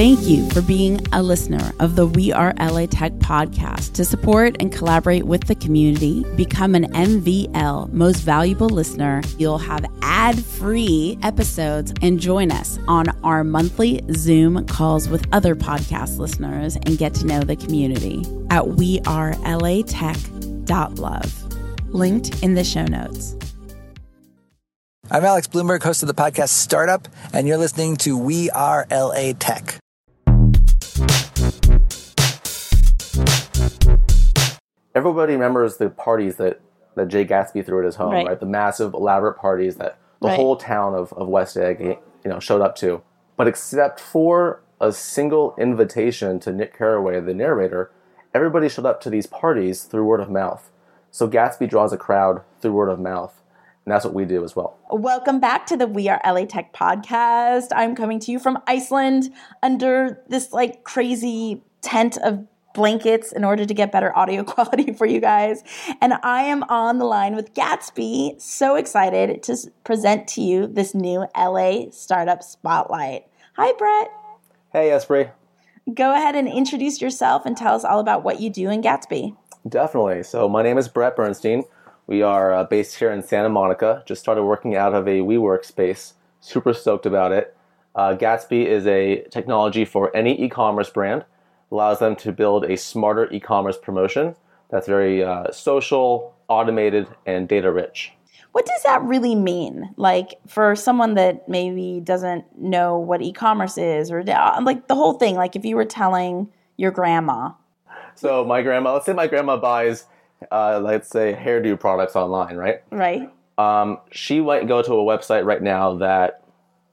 Thank you for being a listener of the We Are LA Tech podcast. To support and collaborate with the community, become an MVL Most Valuable Listener. You'll have ad free episodes and join us on our monthly Zoom calls with other podcast listeners and get to know the community at wearelatech.love. Linked in the show notes. I'm Alex Blumberg, host of the podcast Startup, and you're listening to We Are LA Tech. Everybody remembers the parties that, that Jay Gatsby threw at his home, Right. right? The massive, elaborate parties that the Right. whole town of, of West Egg, you know, showed up to. But except for a single invitation to Nick Carraway, the narrator, everybody showed up to these parties through word of mouth. So Gatsby draws a crowd through word of mouth, and that's what we do as well. Welcome back to the We Are LA Tech podcast. I'm coming to you from Iceland under this like crazy tent of blankets in order to get better audio quality for you guys. And I am on the line with Gatsby. So excited to present to you this new LA Startup Spotlight. Hi, Brett. Hey, Espree. Go ahead and introduce yourself and tell us all about what you do in Gatsby. Definitely. So my name is Brett Bernstein. We are uh, based here in Santa Monica. Just started working out of a WeWork space. Super stoked about it. Uh, Gatsby is a technology for any e-commerce brand. Allows them to build a smarter e-commerce promotion that's very uh, social, automated, and data rich. What does that really mean? Like for someone that maybe doesn't know what e-commerce is, or uh, like the whole thing. Like if you were telling your grandma, So my grandma, let's say my grandma buys, uh, let's say hairdo products online, right? right? Um, she might go to a website right now that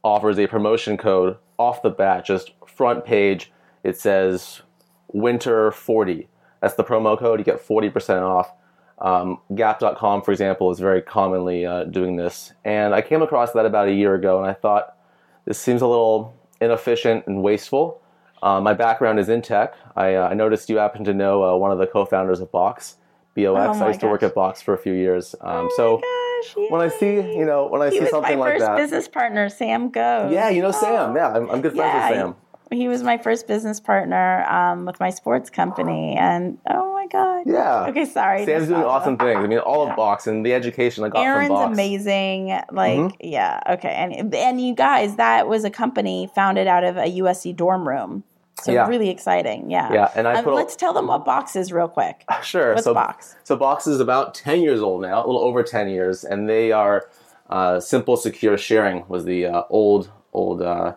offers a promotion code off the bat, just front page. It says winter 40. That's the promo code. You get 40% off. Um, Gap.com, for example, is very commonly uh, doing this. And I came across that about a year ago, and I thought this seems a little inefficient and wasteful. Uh, my background is in tech. I, uh, I noticed you happen to know uh, one of the co-founders of Box, BOX. Oh I used to work at Box for a few years. Um, so Gosh, when I see, you know, when I he see something my like first that, business partner, Sam Go. yeah, you know Sam. Yeah, I'm, I'm good friends Yeah, with Sam. He was my first business partner um, with my sports company, and oh my god. Yeah. Okay, sorry. Sam's doing awesome things. I mean, all of Box and the education I got Aaron's from Box. amazing. Like, Mm-hmm. yeah, okay, and and you guys, that was a company founded out of a USC dorm room. So Yeah. really exciting. Yeah. Yeah, and I Um, let's tell them what Box is real quick. Sure. What's so Box? So Box is about ten years old now, a little over ten years, and they are uh, simple, secure sharing was the uh, old old uh,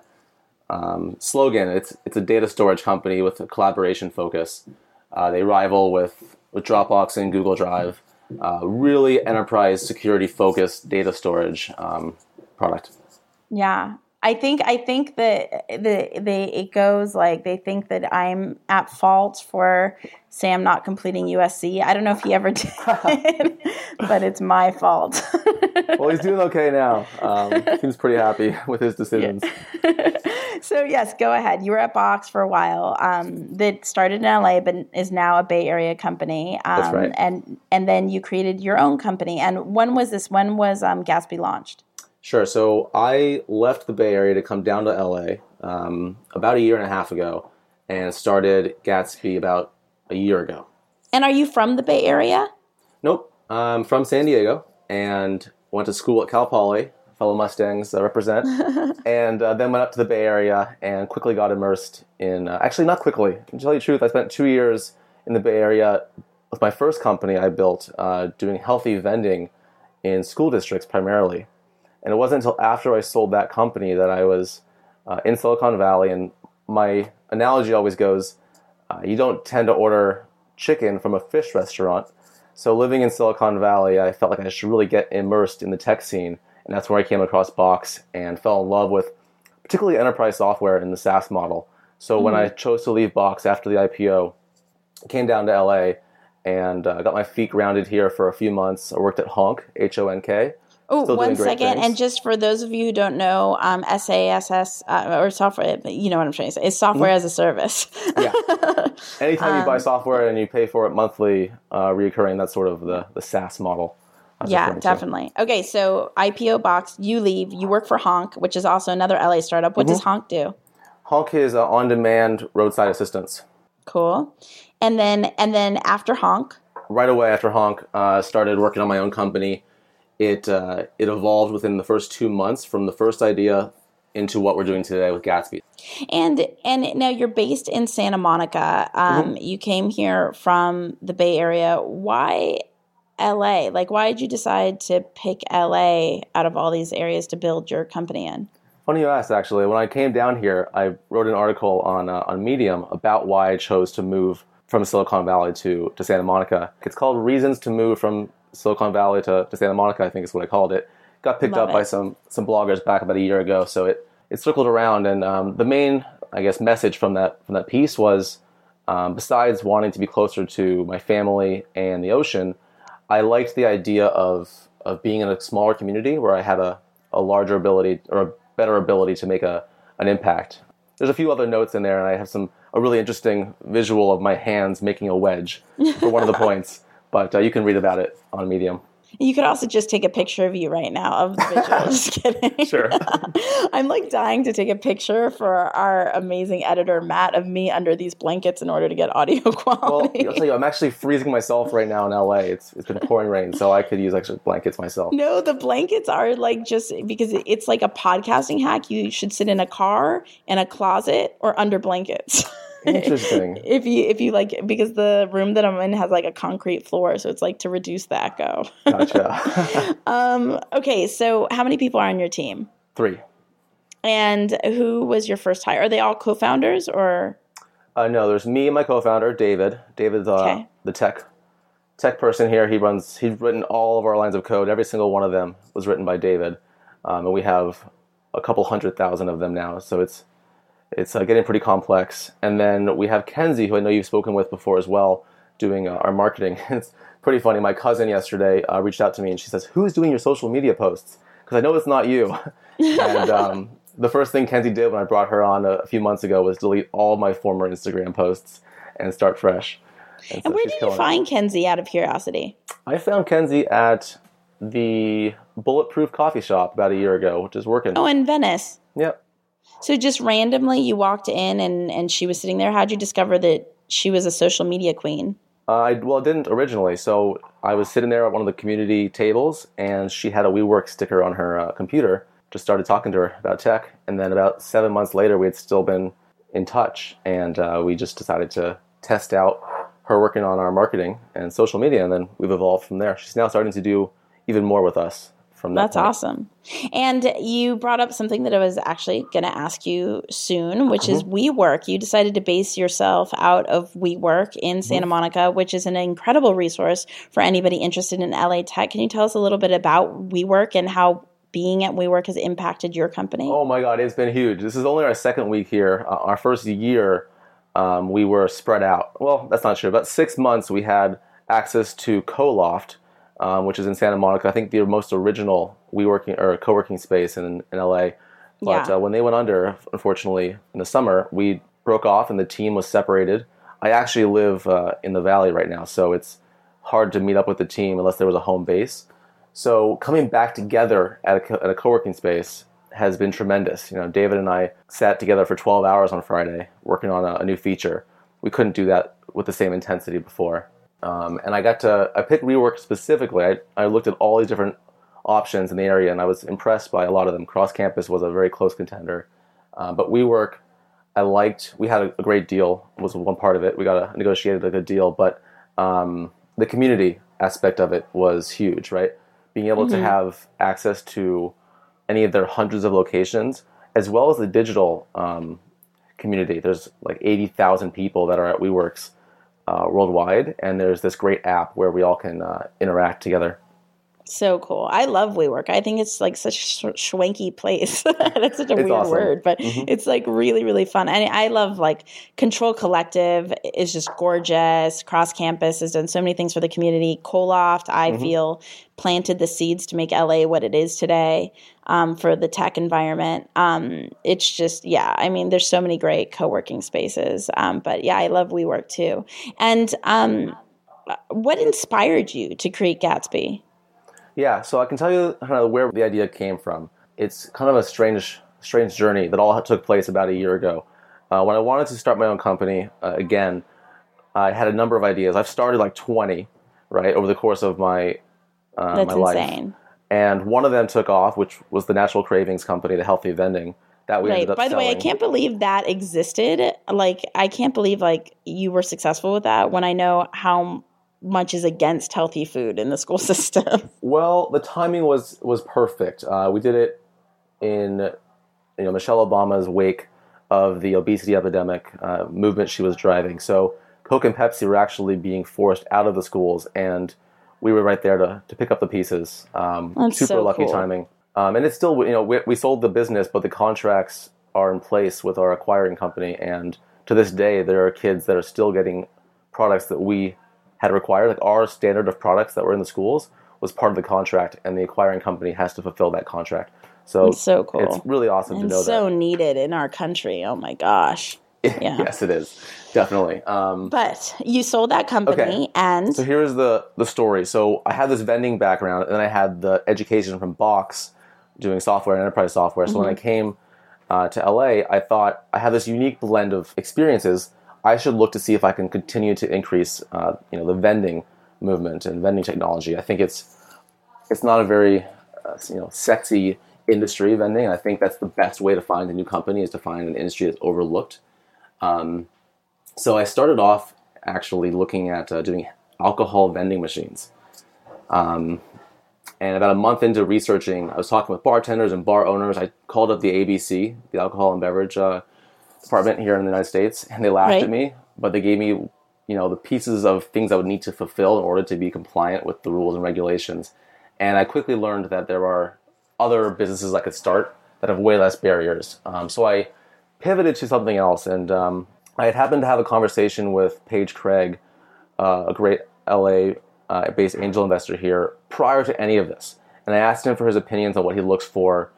um, slogan. It's it's a data storage company with a collaboration focus. Uh, they rival with with Dropbox and Google Drive. Uh, really enterprise security focused data storage um, product. Yeah. I think I think that the they it goes like they think that I'm at fault for Sam not completing USC. I don't know if he ever did, but it's my fault. Well, he's doing okay now. Um, seems pretty happy with his decisions. so yes, go ahead. You were at Box for a while. Um, that started in LA, but is now a Bay Area company. Um, That's right. And and then you created your own company. And when was this? When was um, Gatsby launched? Sure. So I left the Bay Area to come down to LA um, about a year and a half ago and started Gatsby about a year ago. And are you from the Bay Area? Nope. I'm from San Diego and went to school at Cal Poly, fellow Mustangs uh, represent, and uh, then went up to the Bay Area and quickly got immersed in, uh, actually, not quickly. To tell you the truth, I spent two years in the Bay Area with my first company I built uh, doing healthy vending in school districts primarily. And it wasn't until after I sold that company that I was uh, in Silicon Valley. And my analogy always goes uh, you don't tend to order chicken from a fish restaurant. So living in Silicon Valley, I felt like I should really get immersed in the tech scene. And that's where I came across Box and fell in love with particularly enterprise software in the SaaS model. So when I chose to leave Box after the IPO, came down to LA and uh, got my feet grounded here for a few months. I worked at Honk, H O N K. Oh, one second. things. And just for those of you who don't know, um, SaaS uh, or software, you know what I'm trying to say, is software as a service. Yeah. Anytime you buy Um, software and you pay for it monthly, uh, reoccurring, that's sort of the, the SaaS model. Yeah, referring to. definitely. Okay, so IPO box, you leave, you work for Honk, which is also another LA startup. What Mm-hmm. does Honk do? Honk is uh, on-demand roadside assistance. Cool. And then and then after honk, Right away after Honk, uh, started working on my own company. It uh, it evolved within the first two months from the first idea into what we're doing today with Gatsby. And and now you're based in Santa Monica. Um, You came here from the Bay Area. Why LA? Like, why did you decide to pick LA out of all these areas to build your company in? Funny you asked. Actually, when I came down here, I wrote an article on uh, on Medium about why I chose to move from Silicon Valley to to Santa Monica. It's called "Reasons to Move from Silicon Valley to, to Santa Monica." I think is what I called it. Got picked Love up by some some bloggers back about a year ago, so it it circled around. And um, the main, I guess, message from that from that piece was, um, besides wanting to be closer to my family and the ocean, I liked the idea of of being in a smaller community where I had a, a larger ability or a better ability to make a an impact. There's a few other notes in there, and I have some a really interesting visual of my hands making a wedge for one of the points. But uh, you can read about it on Medium. You could also just take a picture of you right now of the visual. just kidding. Sure. I'm like dying to take a picture for our amazing editor Matt of me under these blankets in order to get audio quality. Well. I'll tell you, I'm actually freezing myself right now in LA. It's it's been pouring rain, so I could use extra blankets myself. No, the blankets are like just because it's like a podcasting hack. You should sit in a car, in a closet, or under blankets. Interesting. if you if you like because the room that I'm in has like a concrete floor, so it's like to reduce the echo. Gotcha. um, okay, so how many people are on your team? Three. And who was your first hire? Are they all co-founders or Uh, no, there's me and my co-founder David. David's uh, Okay. the tech tech person here. He runs. He's written all of our lines of code. Every single one of them was written by David, um, and we have a couple hundred thousand of them now. So it's it's uh, getting pretty complex. And then we have Kenzie, who I know you've spoken with before as well, doing uh, our marketing. it's pretty funny. My cousin yesterday uh, reached out to me and she says, "Who's doing your social media posts?" Because I know it's not you. and um, the first thing Kenzie did when I brought her on a, a few months ago was delete all my former Instagram posts and start fresh. And so where did you killing it. find Kenzie out of curiosity? I found Kenzie at the Bulletproof Coffee Shop about a year ago, which is working. Oh, in Venice. Yep. So just randomly you walked in and and she was sitting there. How'd you discover that she was a social media queen? Uh, I, well, it didn't originally. So I was sitting there at one of the community tables, and she had a WeWork sticker on her uh, computer. Just started talking to her about tech, and then about seven months later, we had still been in touch, and uh, we just decided to test out her working on our marketing and social media, and then we've evolved from there. She's now starting to do even more with us from that. That's point. awesome. And you brought up something that I was actually going to ask you soon, which is WeWork. You decided to base yourself out of WeWork in Santa Monica, which is an incredible resource for anybody interested in LA tech. Can you tell us a little bit about WeWork and how being at WeWork has impacted your company? Oh my God, it's been huge. This is only our second week here. Uh, our first year, um, we were spread out. Well, that's not true. About six months, we had access to CoLoft, um, which is in Santa Monica. I think the most original we working or co-working space in, in LA. But Yeah. uh, when they went under, unfortunately, in the summer, we broke off and the team was separated. I actually live uh, in the valley right now, so it's hard to meet up with the team unless there was a home base. So coming back together at a, co- at a co-working space has been tremendous. You know, David and I sat together for 12 hours on Friday working on a, a new feature. We couldn't do that with the same intensity before. Um, and I got to, I picked WeWork specifically. I, I looked at all these different options in the area and I was impressed by a lot of them. Cross campus was a very close contender. Uh, but WeWork, I liked, we had a, a great deal, was one part of it. We got a, negotiated a good deal, but um, the community aspect of it was huge, right? Being able to have access to any of their hundreds of locations, as well as the digital um, community. There's like 80,000 people that are at WeWorks worldwide, and there's this great app where we all can uh, interact together. So cool. I love WeWork. I think it's like such a sh- schwanky place. That's such a It's weird awesome. word, but it's like really, really fun. And I love like CTRL Collective is just gorgeous. Cross Campus has done so many things for the community. Coloft, I feel, planted the seeds to make LA what it is today um, for the tech environment. Um, it's just, yeah, I mean, there's so many great co working spaces. Um, but yeah, I love WeWork too. And um, what inspired you to create Gatsby? Yeah, so I can tell you kind of where the idea came from. It's kind of a strange, strange journey that all took place about a year ago. uh, when I wanted to start my own company uh, again, I had a number of ideas. I've started like 20, right, over the course of my uh, That's my life. And one of them took off, which was the Natural Cravings Company, the healthy vending that we Right. ended up By the way, I can't believe that existed. Like, I can't believe like you were successful with that when I know how much is against healthy food in the school system. Well, the timing was was perfect. Uh, we did it in you know Michelle Obama's wake of the obesity epidemic uh, movement she was driving. So Coke and Pepsi were actually being forced out of the schools, and we were right there to, to pick up the pieces. Um, That's super so lucky cool. timing. Um, and it's still you know we, we sold the business, but the contracts are in place with our acquiring company, and to this day there are kids that are still getting products that we had required. Like our standard of products that were in the schools was part of the contract, and the acquiring company has to fulfill that contract. So It's so cool. It's really awesome to know so needed in our country. Oh my gosh. yeah. yes, it is definitely. Um, But you sold that company Okay. and So here's the the story. So I had this vending background, and then I had the education from Box, doing software and enterprise software. So when I came uh, to LA, I thought I had this unique blend of experiences. I should look to see if I can continue to increase, uh, you know, the vending movement and vending technology. I think it's it's not a very uh, you know sexy industry vending. I think that's the best way to find a new company is to find an industry that's overlooked. Um, so I started off actually looking at uh, doing alcohol vending machines. Um, and about a month into researching, I was talking with bartenders and bar owners. I called up the ABC, the Alcohol and Beverage uh, Department here in the United States, and they laughed Right. at me. But they gave me, you know, the pieces of things I would need to fulfill in order to be compliant with the rules and regulations. And I quickly learned that there are other businesses I could start that have way less barriers. Um, so I pivoted to something else, and um, I had happened to have a conversation with Paige Craig, uh, a great LA uh, based angel investor here, prior to any of this. And I asked him for his opinions on what he looks for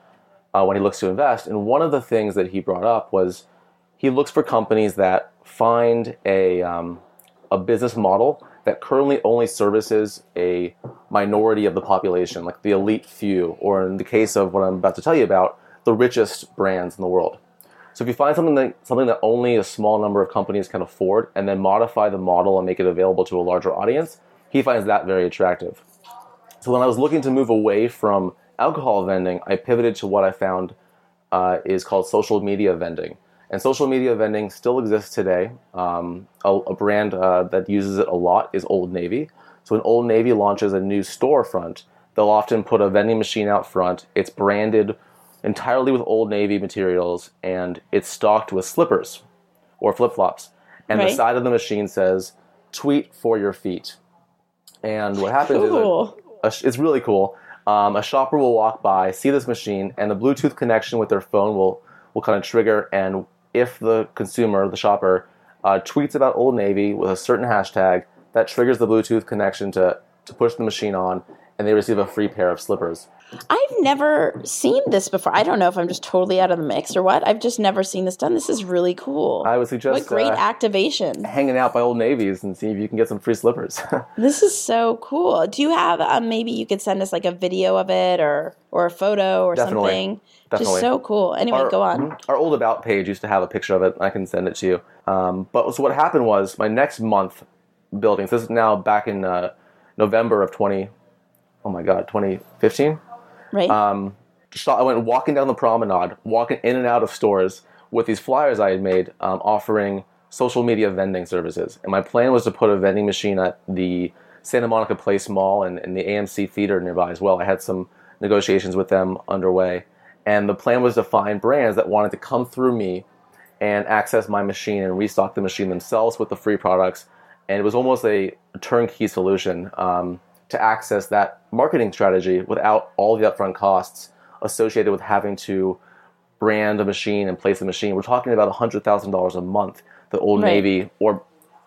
uh, when he looks to invest. And one of the things that he brought up was he looks for companies that find a, um, a business model that currently only services a minority of the population, like the elite few, or in the case of what I'm about to tell you about, the richest brands in the world. So if you find something that something that only a small number of companies can afford, and then modify the model and make it available to a larger audience, he finds that very attractive. So when I was looking to move away from alcohol vending, I pivoted to what I found uh, is called social media vending. And social media vending still exists today. Um, a, a brand uh, that uses it a lot is Old Navy. So when Old Navy launches a new storefront, they'll often put a vending machine out front. It's branded entirely with Old Navy materials, and it's stocked with slippers or flip flops. And the side of the machine says, "Tweet for your feet." And what happens Cool. is a, a, it's really cool. Um, a shopper will walk by, see this machine, and the Bluetooth connection with their phone will will kind of trigger. And if the consumer, the shopper, uh, tweets about Old Navy with a certain hashtag, that triggers the Bluetooth connection to to push the machine on, and they receive a free pair of slippers. I've never seen this before. I don't know if I'm just totally out of the mix or what. I've just never seen this done. This is really cool. I would suggest what great uh, activation. hanging out by Old Navies and see if you can get some free slippers. This is so cool. Do you have um, maybe you could send us like a video of it or or a photo or Definitely. something? Definitely. Just so cool. Anyway, our, go on. Our old about page used to have a picture of it. I can send it to you. Um, but so what happened was my next month building. So this is now back in uh, November of twenty. Oh my god, twenty fifteen. Right? Um, so I went walking down the promenade, walking in and out of stores with these flyers I had made, um, offering social media vending services. And my plan was to put a vending machine at the Santa Monica Place Mall and, and the AMC Theater nearby as well. I had some negotiations with them underway, and the plan was to find brands that wanted to come through me and access my machine and restock the machine themselves with the free products. And it was almost a turnkey solution um, to access that marketing strategy without all the upfront costs associated with having to brand a machine and place a machine. We're talking about $100,000 a month that Old Right. Navy, or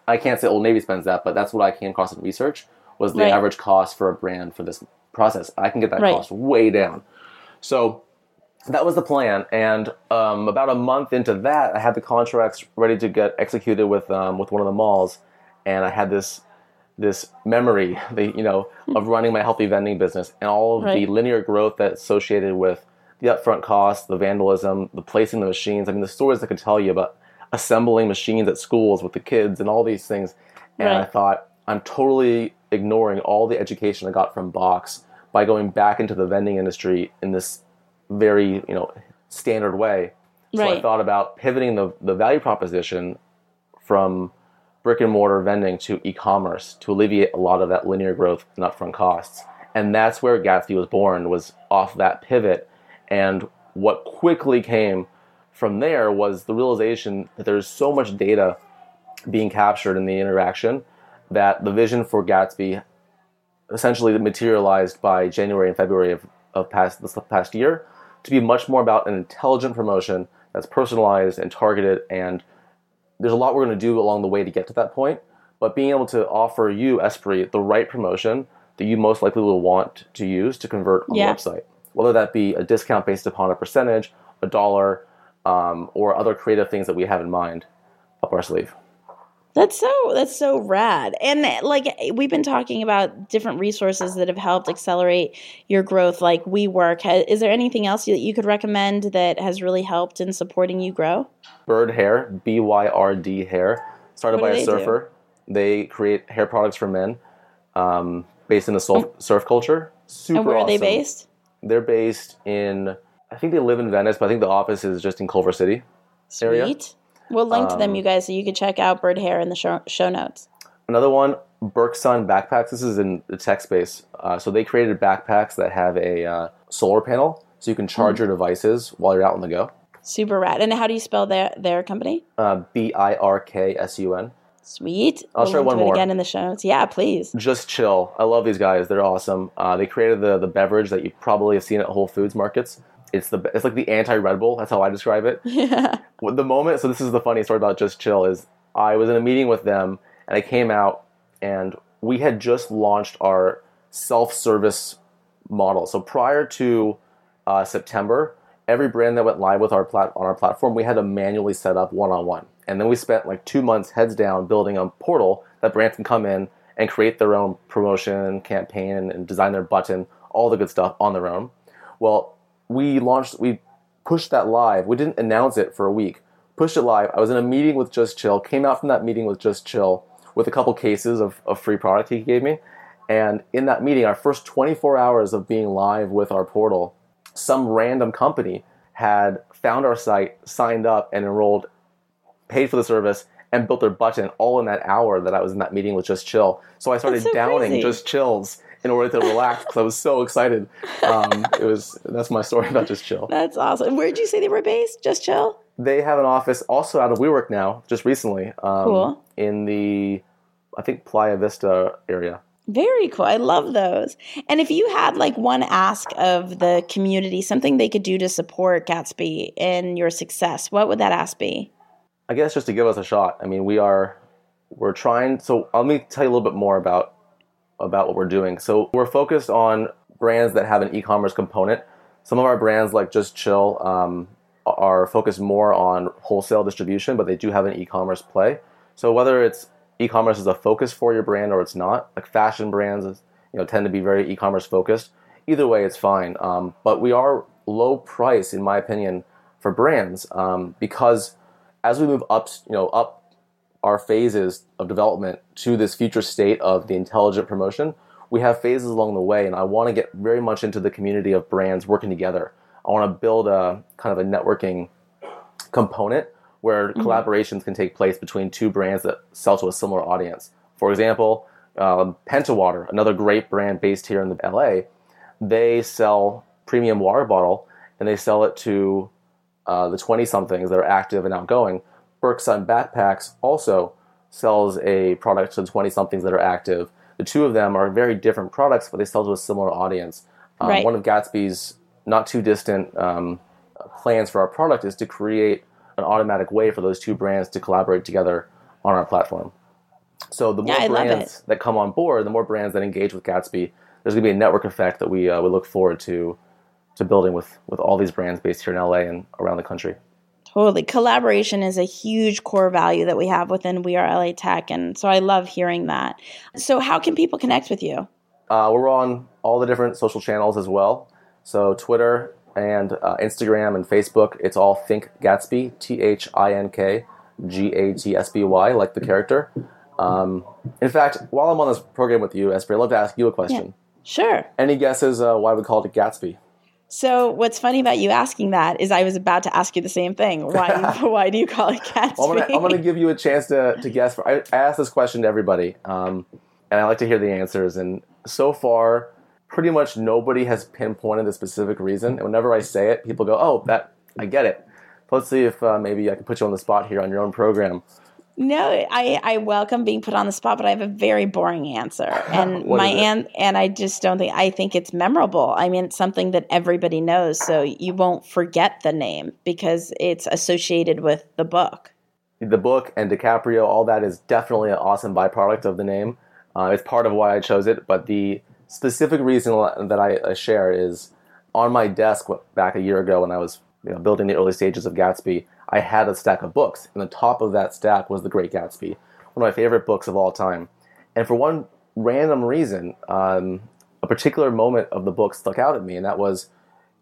I can't say Old Navy spends that, but that's what I came across in research was the Right. average cost for a brand for this process. I can get that Right. cost way down. So that was the plan, and um, about a month into that, I had the contracts ready to get executed with um, with one of the malls, and I had this this memory, the you know, of hmm. running my healthy vending business and all of the linear growth that's associated with the upfront costs, the vandalism, the placing the machines. I mean, the stories I could tell you about assembling machines at schools with the kids and all these things. And I thought, I'm totally ignoring all the education I got from Box by going back into the vending industry in this very, you know, standard way. So I thought about pivoting the, the value proposition from brick and mortar vending to e-commerce to alleviate a lot of that linear growth and upfront costs. And that's where Gatsby was born, was off that pivot. And what quickly came from there was the realization that there's so much data being captured in the interaction that the vision for Gatsby essentially materialized by January and February of, of past this past year to be much more about an intelligent promotion that's personalized and targeted and there's a lot we're going to do along the way to get to that point but being able to offer you Espree the right promotion that you most likely will want to use to convert on Yeah. the website whether that be a discount based upon a percentage a dollar um, or other creative things that we have in mind up our sleeve That's so that's so rad. And like we've been talking about different resources that have helped accelerate your growth like WeWork. Is there anything else that you could recommend that has really helped in supporting you grow? Byrd Hair, B Y R D Hair, started by a they do? surfer. They create hair products for men, um, based in the surf, surf culture. Super and where are they based? They're based in. I think they live in Venice, but I think the office is just in Culver City. area. We'll link to them, Um, you guys, so you can check out Byrd Hair in the show, show notes. Another one, BirkSun backpacks. This is in the tech space. Uh, so they created backpacks that have a uh, solar panel, so you can charge your devices while you're out on the go. Super rad. And how do you spell their their company? Uh, B I R K S U N. Sweet. I'll we'll link one more. again in the show notes. Yeah, please. Just chill. I love these guys. They're awesome. Uh, they created the the beverage that you probably have seen at Whole Foods markets. It's the it's like the anti Red Bull. That's how I describe it. Yeah. The moment. So this is the funny story about Just Chill. Is I was in a meeting with them and I came out and we had just launched our self service model. So prior to uh, September, every brand that went live with our plat- on our platform, we had to manually set up one on one. And then we spent like two months heads down building a portal that brands can come in and create their own promotion campaign and, and design their button, all the good stuff on their own. Well, we launched, we pushed that live. We didn't announce it for a week. Pushed it live. I was in a meeting with Just Chill. Came out from that meeting with Just Chill with a couple cases of, of free product he gave me. And in that meeting, our first 24 hours of being live with our portal, some random company had found our site, signed up, and enrolled, paid for the service, and built their button all in that hour that I was in that meeting with Just Chill. So I started so downing crazy. Just Chills in order to relax because I was so excited. Um, it was that's my story about Just Chill. That's awesome. Where'd you say they were based? Just chill? They have an office also out of WeWork now, just recently, um, Cool. in the I think Playa Vista area. Very cool. I love those. And if you had like one ask of the community, something they could do to support Gatsby in your success, what would that ask be? I guess just to give us a shot. I mean, we are we're trying. So let me tell you a little bit more about about what we're doing. So we're focused on brands that have an e-commerce component. Some of our brands, like Just Chill, um, are focused more on wholesale distribution, but they do have an e-commerce play. So whether it's e-commerce is a focus for your brand or it's not, like fashion brands, you know, tend to be very e-commerce focused. Either way, it's fine. Um, but we are low price, in my opinion, for brands um, because as we move up, you know, up our phases of development to this future state of the intelligent promotion, we have phases along the way, and I want to get very much into the community of brands working together. I want to build a kind of a networking component where collaborations can take place between two brands that sell to a similar audience. For example, um, Pentawater, another great brand based here in the LA, they sell premium water bottle and they sell it to uh, the 20 somethings that are active and outgoing. BirkSun Backpacks also sells a product to 20 somethings that are active. The two of them are very different products, but they sell to a similar audience. Um, Right. One of Gatsby's not too distant um, plans for our product is to create an automatic way for those two brands to collaborate together on our platform. So the more Yeah, brands that come on board, the more brands that engage with Gatsby, there's going to be a network effect that we uh, we look forward to to building with with all these brands based here in LA and around the country. Totally. Collaboration is a huge core value that we have within We Are LA Tech. And so I love hearing that. So, how can people connect with you? Uh, we're on all the different social channels as well. So Twitter and uh, Instagram and Facebook. It's all Think Gatsby, T H I N K G A T S B Y, like the character. Um, in fact, while I'm on this program with you, Espree, I'd love to ask you a question. Sure. Any guesses uh, why we called it Gatsby? So what's funny about you asking that is I was about to ask you the same thing. Why why do you call it Gatsby? Well, I'm gonna, I'm gonna give you a chance to, to guess. I, I asked this question to everybody, um, and I like to hear the answers. And so far, pretty much nobody has pinpointed the specific reason. And whenever I say it, people go, "Oh, that I get it." Let's see if uh, maybe I can put you on the spot here on your own program. No, I, I welcome being put on the spot, but I have a very boring answer, and my an- and I just don't think I think it's memorable. I mean, it's something that everybody knows, so you won't forget the name because it's associated with the book. the book and DiCaprio, all that is definitely an awesome byproduct of the name. Uh, it's part of why I chose it, but the specific reason that I share is on my desk back a year ago when I was you know, building the early stages of Gatsby. I had a stack of books, and the top of that stack was The Great Gatsby, one of my favorite books of all time. And for one random reason, um, a particular moment of the book stuck out at me, and that was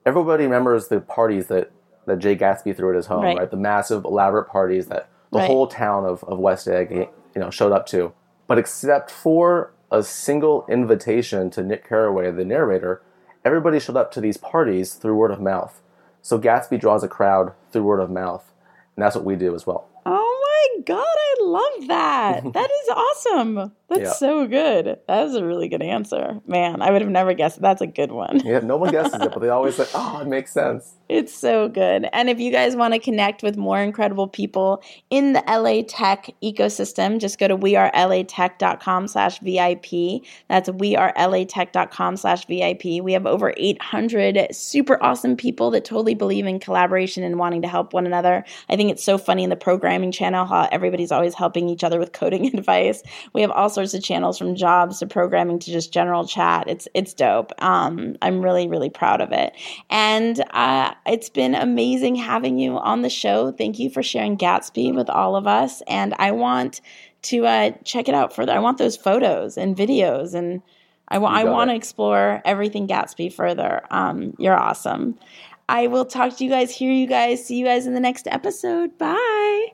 everybody remembers the parties that, that Jay Gatsby threw at his home, Right. right? The massive, elaborate parties that the Right. whole town of, of West Egg, you know, showed up to. But except for a single invitation to Nick Carraway, the narrator, everybody showed up to these parties through word of mouth. So Gatsby draws a crowd through word of mouth, and that's what we do as well. Oh my god, I love that. that is awesome. That's Yeah. so good. That is a really good answer. Man, I would have never guessed. That's a good one. Yeah, no one guesses it, but they always say, "Oh, it makes sense." It's so good. And if you guys want to connect with more incredible people in the LA Tech ecosystem, just go to wearelatech.com slash VIP. That's wearelatech.com slash VIP. We have over 800 super awesome people that totally believe in collaboration and wanting to help one another. I think it's so funny in the programming channel how everybody's always helping each other with coding advice. We have all sorts of channels from jobs to programming to just general chat. It's it's dope. Um, I'm really really proud of it, and uh, it's been amazing having you on the show. Thank you for sharing Gatsby with all of us, and I want to uh, check it out further. I want those photos and videos, and I, You I want to explore everything Gatsby further. Um, you're awesome. I will talk to you guys, hear you guys, see you guys in the next episode. Bye.